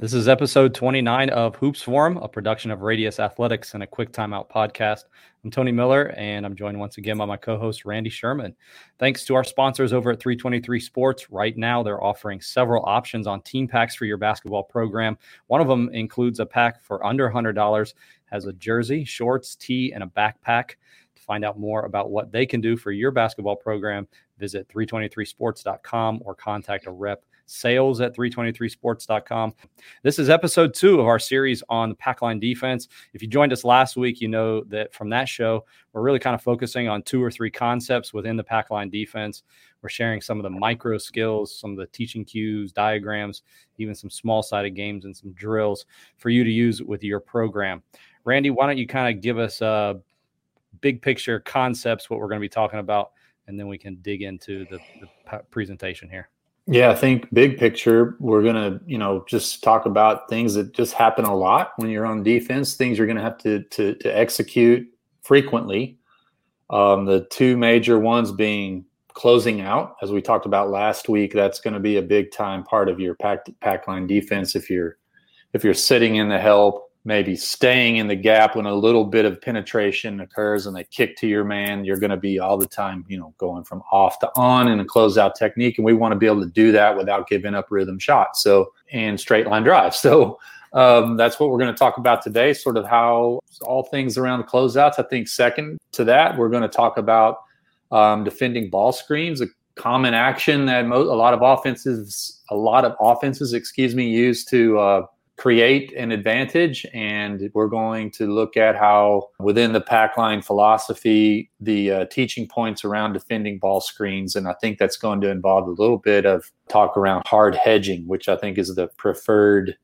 This is episode 29 of Hoops Forum, a production of Radius Athletics and a quick timeout podcast. I'm Tony Miller, and I'm joined once again by my co host, Randy Sherman. Thanks to our sponsors over at 323 Sports. Right now, they're offering several options on team packs for your basketball program. One of them includes a pack for under $100, has a jersey, shorts, tee, and a backpack. To find out more about what they can do for your basketball program, visit 323sports.com or contact a rep sales at 323sports.com. This is episode two of our series on the pack line defense. If you joined us last week, you know that from that show, we're really kind of focusing on two or three concepts within the pack line defense. We're sharing some of the micro skills, some of the teaching cues, diagrams, even some small sided games and some drills for you to use with your program. Randy, why don't you kind of give us a big picture concepts, what we're going to be talking about, and then we can dig into the, the presentation here. Yeah, I think big picture, we're going to, you know, just talk about things that just happen a lot when you're on defense, things you're going to have to, to, to execute frequently. Um, the two major ones being closing out, as we talked about last week, that's going to be a big time part of your pack, pack line defense. If you're, if you're sitting in the help, maybe staying in the gap when a little bit of penetration occurs and they kick to your man, you're going to be all the time, you know, going from off to on in a closeout technique. And we want to be able to do that without giving up rhythm shots. So, and straight line drive. So, um, that's what we're going to talk about today, sort of how all things around closeouts. I think second to that, we're going to talk about um, defending ball screens, a common action that mo- a lot of offenses, a lot of offenses, excuse me, use to uh, create an advantage. And we're going to look at how, within the pack line philosophy, the uh, teaching points around defending ball screens. And I think that's going to involve a little bit of talk around hard hedging, which I think is the preferred.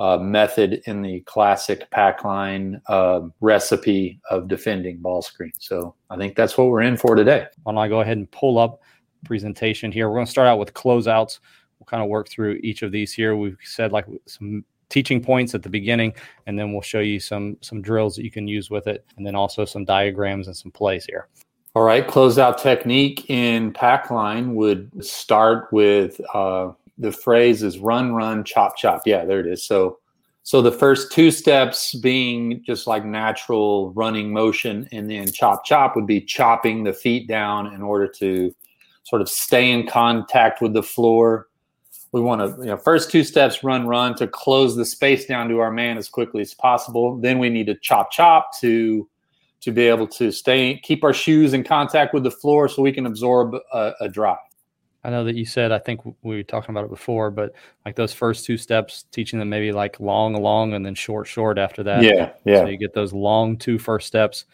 Uh, method in the classic pack line uh, recipe of defending ball screens. So I think that's what we're in for today. Why don't I go ahead and pull up presentation here? We're going to start out with closeouts. We'll kind of work through each of these here. We've said like some teaching points at the beginning, and then we'll show you some some drills that you can use with it, and then also some diagrams and some plays here. All right, closeout technique in pack line would start with uh, the phrase is run, run, chop, chop. Yeah, there it is. So, so the first two steps being just like natural running motion, and then chop, chop would be chopping the feet down in order to sort of stay in contact with the floor we want to you know first two steps run run to close the space down to our man as quickly as possible. Then we need to chop chop to to be able to stay keep our shoes in contact with the floor so we can absorb a, a drive i know that you said i think we were talking about it before but like those first two steps teaching them maybe like long long and then short short after that. Yeah yeah. So you get those long two first steps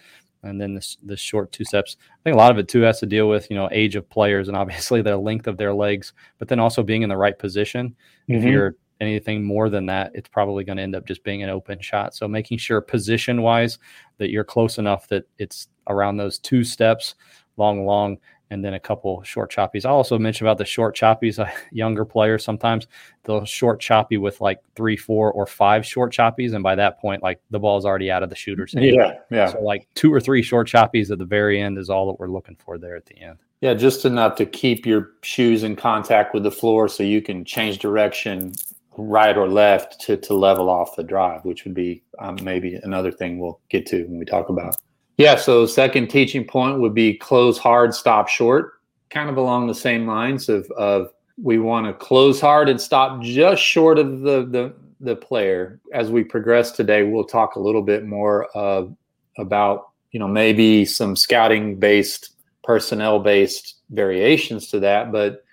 and then the, the short two steps. I think a lot of it too has to deal with you know age of players and obviously the length of their legs, but then also being in the right position. Mm-hmm. If you're anything more than that, it's probably going to end up just being an open shot. So making sure position wise that you're close enough that it's around those two steps, long, long, and then a couple short choppies. I also mentioned about the short choppies. Uh, younger players sometimes they'll short choppy with like three, four, or five short choppies, and by that point, like the ball's already out of the shooter's hand. Yeah, yeah. So like two or three short choppies at the very end is all that we're looking for there at the end. Yeah, just enough to keep your shoes in contact with the floor, so you can change direction right or left to to level off the drive, which would be um, maybe another thing we'll get to when we talk about yeah, so second teaching point would be close hard, stop short, kind of along the same lines of, of we want to close hard and stop just short of the, the, the player. As we progress today, we'll talk a little bit more uh, about, you know, maybe some scouting based, personnel based variations to that. But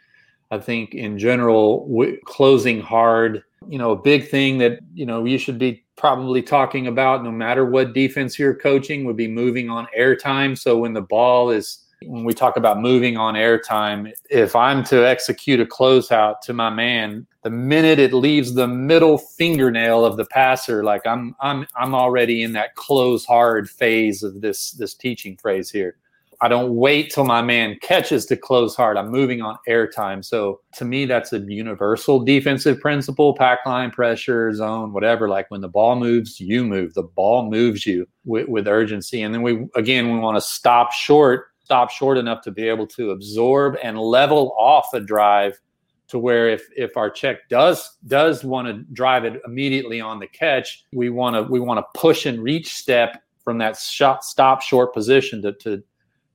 I think in general, w- closing hard, you know, a big thing that, you know, you should be probably talking about no matter what defense you're coaching would be moving on airtime. So when the ball is when we talk about moving on airtime, if I'm to execute a closeout to my man, the minute it leaves the middle fingernail of the passer, like I'm I'm I'm already in that close hard phase of this this teaching phrase here. I don't wait till my man catches to close hard. I'm moving on airtime. So to me, that's a universal defensive principle pack line, pressure, zone, whatever. Like when the ball moves, you move. The ball moves you with, with urgency. And then we, again, we want to stop short, stop short enough to be able to absorb and level off a drive to where if if our check does does want to drive it immediately on the catch, we want to we want to push and reach step from that shot stop short position to to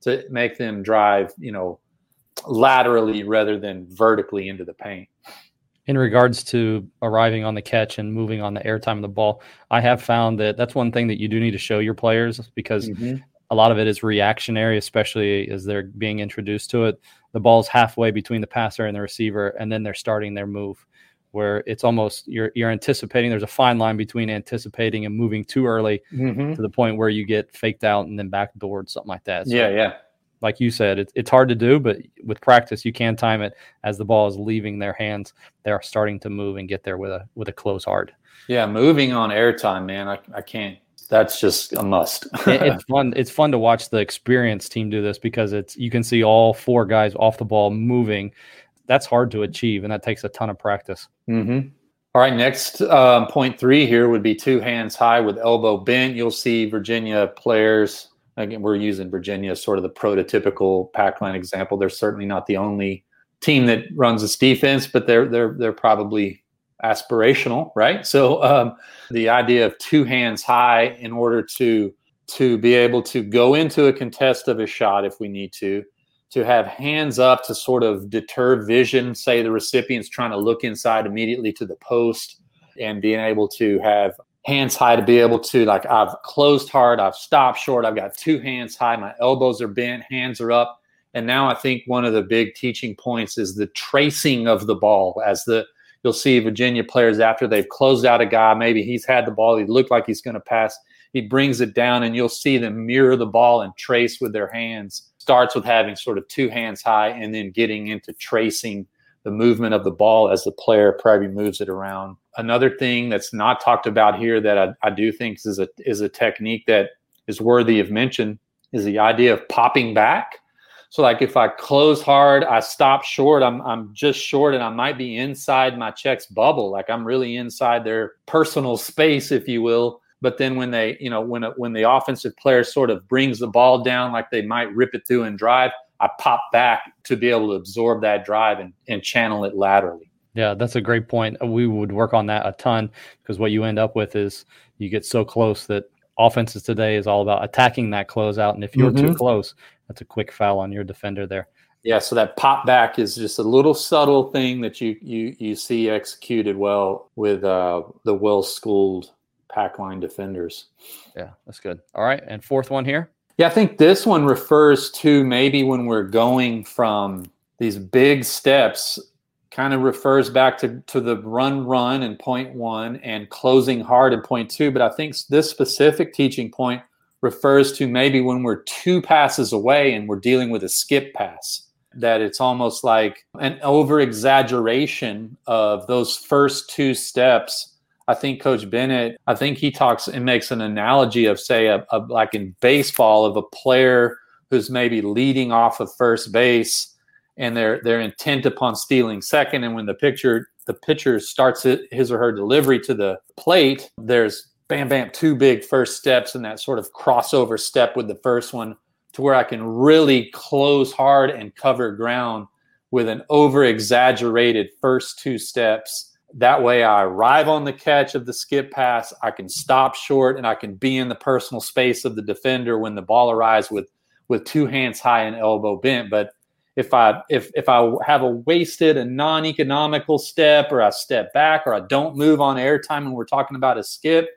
to make them drive, you know, laterally rather than vertically into the paint. In regards to arriving on the catch and moving on the airtime of the ball, I have found that that's one thing that you do need to show your players because mm-hmm. a lot of it is reactionary, especially as they're being introduced to it. The ball's halfway between the passer and the receiver, and then they're starting their move where it's almost you're you're anticipating there's a fine line between anticipating and moving too early mm-hmm. to the point where you get faked out and then backdoored something like that. So, yeah, yeah. Like you said, it's it's hard to do, but with practice you can time it as the ball is leaving their hands. They are starting to move and get there with a with a close hard. Yeah, moving on airtime, man. I, I can't that's just a must. it's fun. It's fun to watch the experienced team do this because it's you can see all four guys off the ball moving that's hard to achieve, and that takes a ton of practice. Mm-hmm. All right, next um, point three here would be two hands high with elbow bent. You'll see Virginia players. Again, we're using Virginia as sort of the prototypical pack line example. They're certainly not the only team that runs this defense, but they're they're they're probably aspirational, right? So um, the idea of two hands high in order to to be able to go into a contest of a shot if we need to, to have hands up to sort of deter vision, say the recipient's trying to look inside immediately to the post, and being able to have hands high to be able to, like, I've closed hard, I've stopped short, I've got two hands high, my elbows are bent, hands are up. And now I think one of the big teaching points is the tracing of the ball as the you'll see Virginia players after they've closed out a guy, maybe he's had the ball, he looked like he's going to pass, he brings it down, and you'll see them mirror the ball and trace with their hands starts with having sort of two hands high and then getting into tracing the movement of the ball as the player probably moves it around. Another thing that's not talked about here that I, I do think is a is a technique that is worthy of mention is the idea of popping back. So like if I close hard, I stop short, I'm I'm just short and I might be inside my checks bubble, like I'm really inside their personal space, if you will. But then when they, you know, when when the offensive player sort of brings the ball down like they might rip it through and drive, I pop back to be able to absorb that drive and, and channel it laterally. Yeah, that's a great point. We would work on that a ton because what you end up with is you get so close that offenses today is all about attacking that closeout. And if you're mm-hmm. too close, that's a quick foul on your defender there. Yeah, so that pop back is just a little subtle thing that you you you see executed well with uh, the well schooled pack line defenders. Yeah, that's good. All right. And fourth one here. Yeah, I think this one refers to maybe when we're going from these big steps, kind of refers back to, to the run run in point one and closing hard in point two. But I think this specific teaching point refers to maybe when we're two passes away and we're dealing with a skip pass. That it's almost like an over exaggeration of those first two steps I think Coach Bennett, I think he talks and makes an analogy of, say, a, a, like in baseball, of a player who's maybe leading off of first base and they're they're intent upon stealing second. And when the pitcher the pitcher starts his or her delivery to the plate, there's bam bam two big first steps and that sort of crossover step with the first one to where I can really close hard and cover ground with an over exaggerated first two steps that way, I arrive on the catch of the skip pass. I can stop short and I can be in the personal space of the defender when the ball arrives with with two hands high and elbow bent. But if I if if I have a wasted and non-economical step or I step back or I don't move on airtime and we're talking about a skip,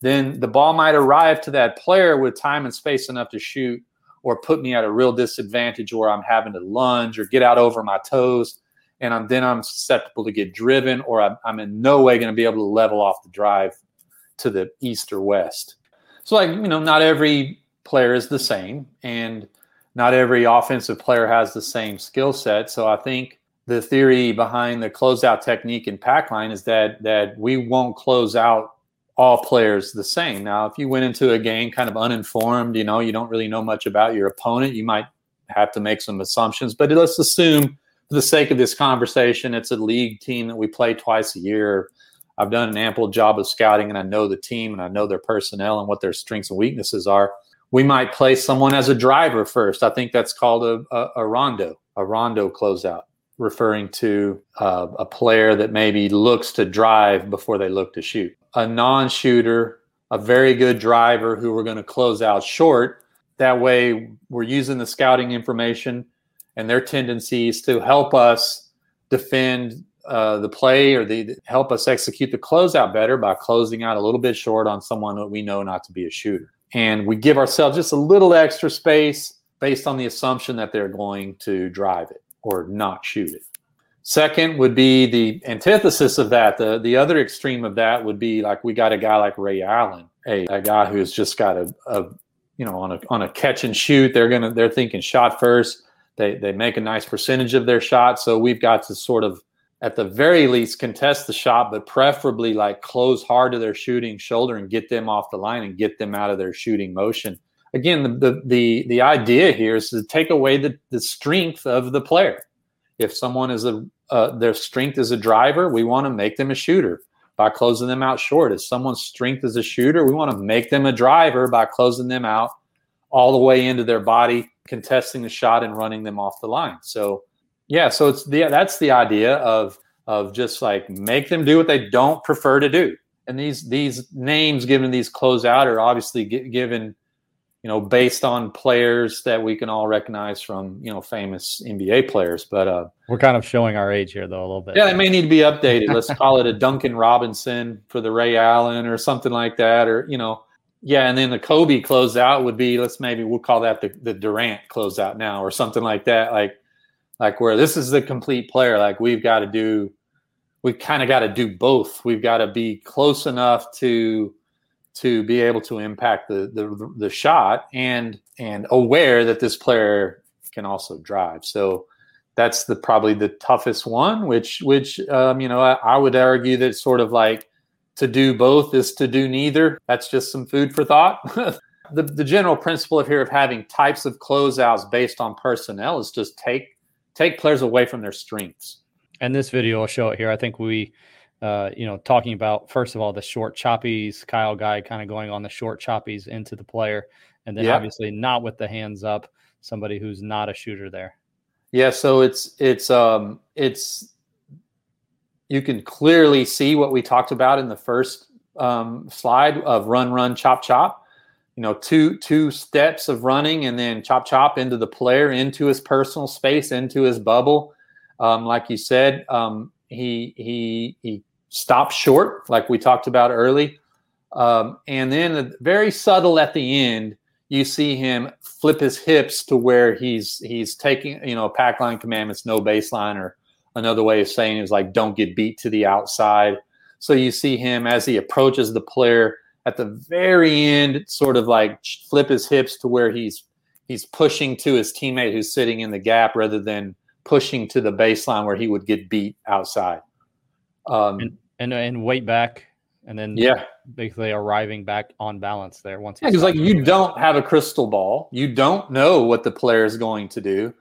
then the ball might arrive to that player with time and space enough to shoot or put me at a real disadvantage where I'm having to lunge or get out over my toes and I'm then I'm susceptible to get driven, or I'm, I'm in no way going to be able to level off the drive to the east or west. So, like you know, not every player is the same, and not every offensive player has the same skill set. So, I think the theory behind the closeout technique in pack line is that that we won't close out all players the same. Now, if you went into a game kind of uninformed, you know, you don't really know much about your opponent, you might have to make some assumptions. But let's assume for the sake of this conversation, it's a league team that we play twice a year. I've done an ample job of scouting and I know the team and I know their personnel and what their strengths and weaknesses are. We might play someone as a driver first. I think that's called a, a, a rondo, a rondo closeout. referring to uh, a player that maybe looks to drive before they look to shoot. A non shooter, a very good driver who we're going to close out short. That way, we're using the scouting information and their tendencies to help us defend uh, the play or the help us execute the closeout better by closing out a little bit short on someone that we know not to be a shooter. And we give ourselves just a little extra space based on the assumption that they're going to drive it or not shoot it. Second would be the antithesis of that. The the other extreme of that would be like we got a guy like Ray Allen, a, a guy who's just got a, a you know on a on a catch and shoot. They're gonna they're thinking shot first. They they make a nice percentage of their shot. So we've got to sort of at the very least contest the shot, but preferably like close hard to their shooting shoulder and get them off the line and get them out of their shooting motion. Again, the the the, the idea here is to take away the, the strength of the player. If someone is a uh, their strength as a driver, we want to make them a shooter by closing them out short. If someone's strength as a shooter, we want to make them a driver by closing them out all the way into their body, contesting the shot and running them off the line. So, yeah, so it's the that's the idea of of just like make them do what they don't prefer to do. And these these names given these closeout are obviously given you know, based on players that we can all recognize from, you know, famous NBA players. But uh, we're kind of showing our age here, though, a little bit. Yeah, it may need to be updated. Let's call it a Duncan Robinson for the Ray Allen or something like that. Or, you know, yeah. And then the Kobe closeout would be, let's maybe we'll call that the, the Durant closeout now or something like that. Like, like where this is the complete player. Like we've got to do, we've kind of got to do both. We've got to be close enough to, to be able to impact the, the the shot and and aware that this player can also drive. So that's the probably the toughest one. Which which um, you know I, I would argue that sort of like to do both is to do neither. That's just some food for thought. the the general principle of here of having types of closeouts based on personnel is just take take players away from their strengths. And this video will show it here. I think we uh, you know, talking about first of all the short choppies, Kyle Guy kind of going on the short choppies into the player, and then yeah. obviously not with the hands up, somebody who's not a shooter there. Yeah, so it's it's um it's you can clearly see what we talked about in the first um, slide of run, run, chop, chop. You know, two two steps of running and then chop, chop into the player, into his personal space, into his bubble. Um, like you said, um, he he he stops short, like we talked about early, um, and then very subtle at the end, you see him flip his hips to where he's he's taking you know pack line commandments, no baseline, or another way of saying is like don't get beat to the outside. So you see him as he approaches the player at the very end, sort of like flip his hips to where he's he's pushing to his teammate who's sitting in the gap rather than pushing to the baseline where he would get beat outside. Um, and, and and weight back, and then yeah, basically arriving back on balance there once. Because yeah, like you don't have a crystal ball, you don't know what the player is going to do,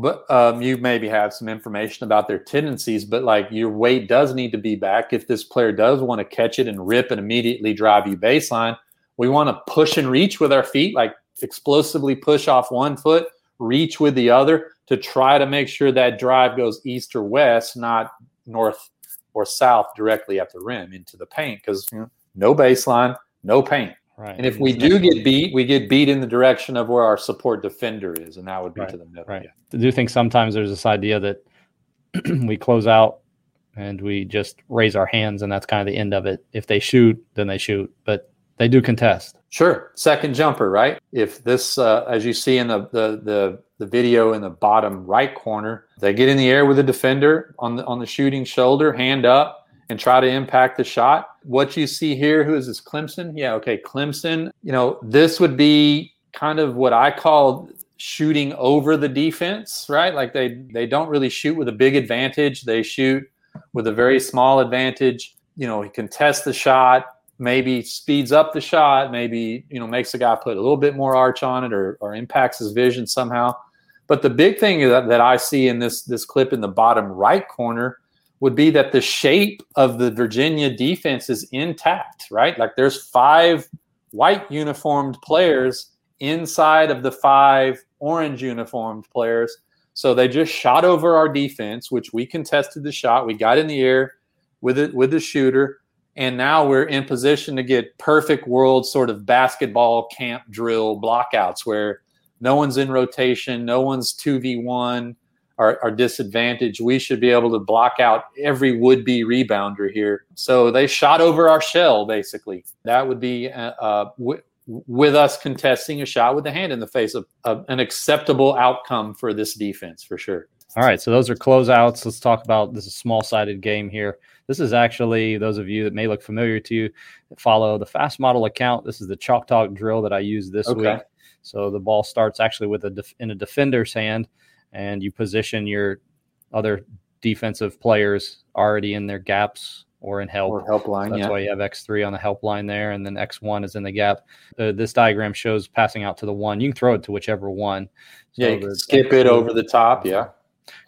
but um, you maybe have some information about their tendencies. But like your weight does need to be back if this player does want to catch it and rip and immediately drive you baseline. We want to push and reach with our feet, like explosively push off one foot, reach with the other to try to make sure that drive goes east or west, not north or south directly at the rim into the paint because you know, no baseline, no paint. Right. And if we do get beat, we get beat in the direction of where our support defender is, and that would be right. to the middle. Right. Yeah. I do think sometimes there's this idea that we close out and we just raise our hands, and that's kind of the end of it. If they shoot, then they shoot, but they do contest. Sure, second jumper, right? If this, uh, as you see in the, the the the video in the bottom right corner. They get in the air with the defender on the on the shooting shoulder, hand up, and try to impact the shot. What you see here, who is this? Clemson? Yeah, okay, Clemson. You know, this would be kind of what I call shooting over the defense, right? Like they they don't really shoot with a big advantage. They shoot with a very small advantage. You know, he contests the shot, maybe speeds up the shot, maybe you know makes the guy put a little bit more arch on it, or or impacts his vision somehow. But the big thing that, that I see in this this clip in the bottom right corner would be that the shape of the Virginia defense is intact, right? Like there's five white uniformed players inside of the five orange uniformed players. So they just shot over our defense, which we contested the shot. We got in the air with it with the shooter, and now we're in position to get perfect world sort of basketball camp drill blockouts where no one's in rotation, no one's two v one are, are disadvantaged. We should be able to block out every would be rebounder here. So they shot over our shell basically. That would be uh, uh, w- with us contesting a shot with the hand in the face of, of an acceptable outcome for this defense for sure. All right, so those are closeouts. Let's talk about this is small sided game here. This is actually those of you that may look familiar to you follow the FastModel account. This is the chalk talk drill that I used this okay. week. So the ball starts actually with a def- in a defender's hand, and you position your other defensive players already in their gaps or in help. Or help line. So that's yeah. why you have X3 on the help line there, and then X1 is in the gap. Uh, this diagram shows passing out to the one. You can throw it to whichever one. So yeah, skip X3, it over the top. Yeah.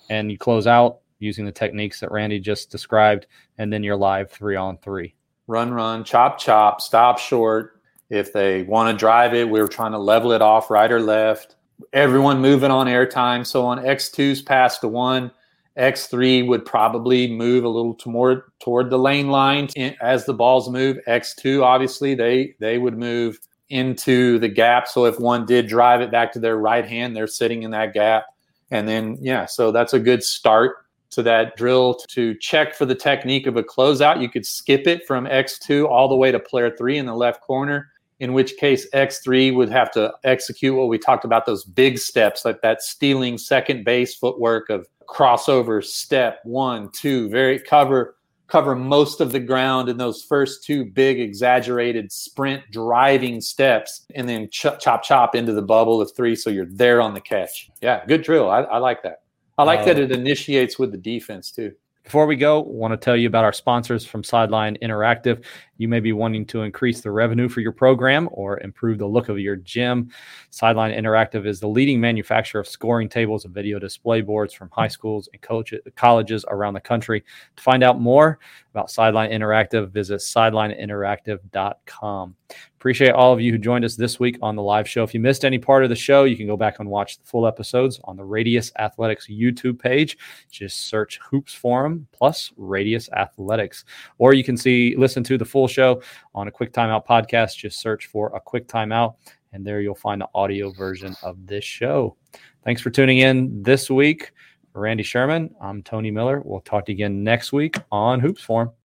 And you close out using the techniques that Randy just described, and then you're live three on three. Run, run, chop, chop, stop short. If they want to drive it, we are trying to level it off right or left. Everyone moving on airtime. So on X2's pass to one, X3 would probably move a little to more toward the lane line as the balls move. X2, obviously, they they would move into the gap. So if one did drive it back to their right hand, they're sitting in that gap. And then, yeah, so that's a good start to that drill to check for the technique of a closeout. You could skip it from X2 all the way to player three in the left corner, in which case X3 would have to execute what we talked about those big steps, like that stealing second base footwork of crossover step one, two, very cover cover most of the ground in those first two big exaggerated sprint driving steps and then ch- chop chop into the bubble of three so you're there on the catch. Yeah good drill. I, I like that. I like uh, that it initiates with the defense too. before we go, I want to tell you about our sponsors from Sideline Interactive. You may be wanting to increase the revenue for your program or improve the look of your gym. Sideline Interactive is the leading manufacturer of scoring tables and video display boards from high schools and colleges around the country. To find out more about Sideline Interactive, visit sidelineinteractive.com. Appreciate all of you who joined us this week on the live show. If you missed any part of the show, you can go back and watch the full episodes on the Radius Athletics YouTube page. Just search Hoops Forum plus Radius Athletics. Or you can see listen to the full show on a quick timeout podcast. Just search for a quick timeout, and there you'll find the audio version of this show. Thanks for tuning in this week. Randy Sherman, I'm Tony Miller. We'll talk to you again next week on Hoops Forum.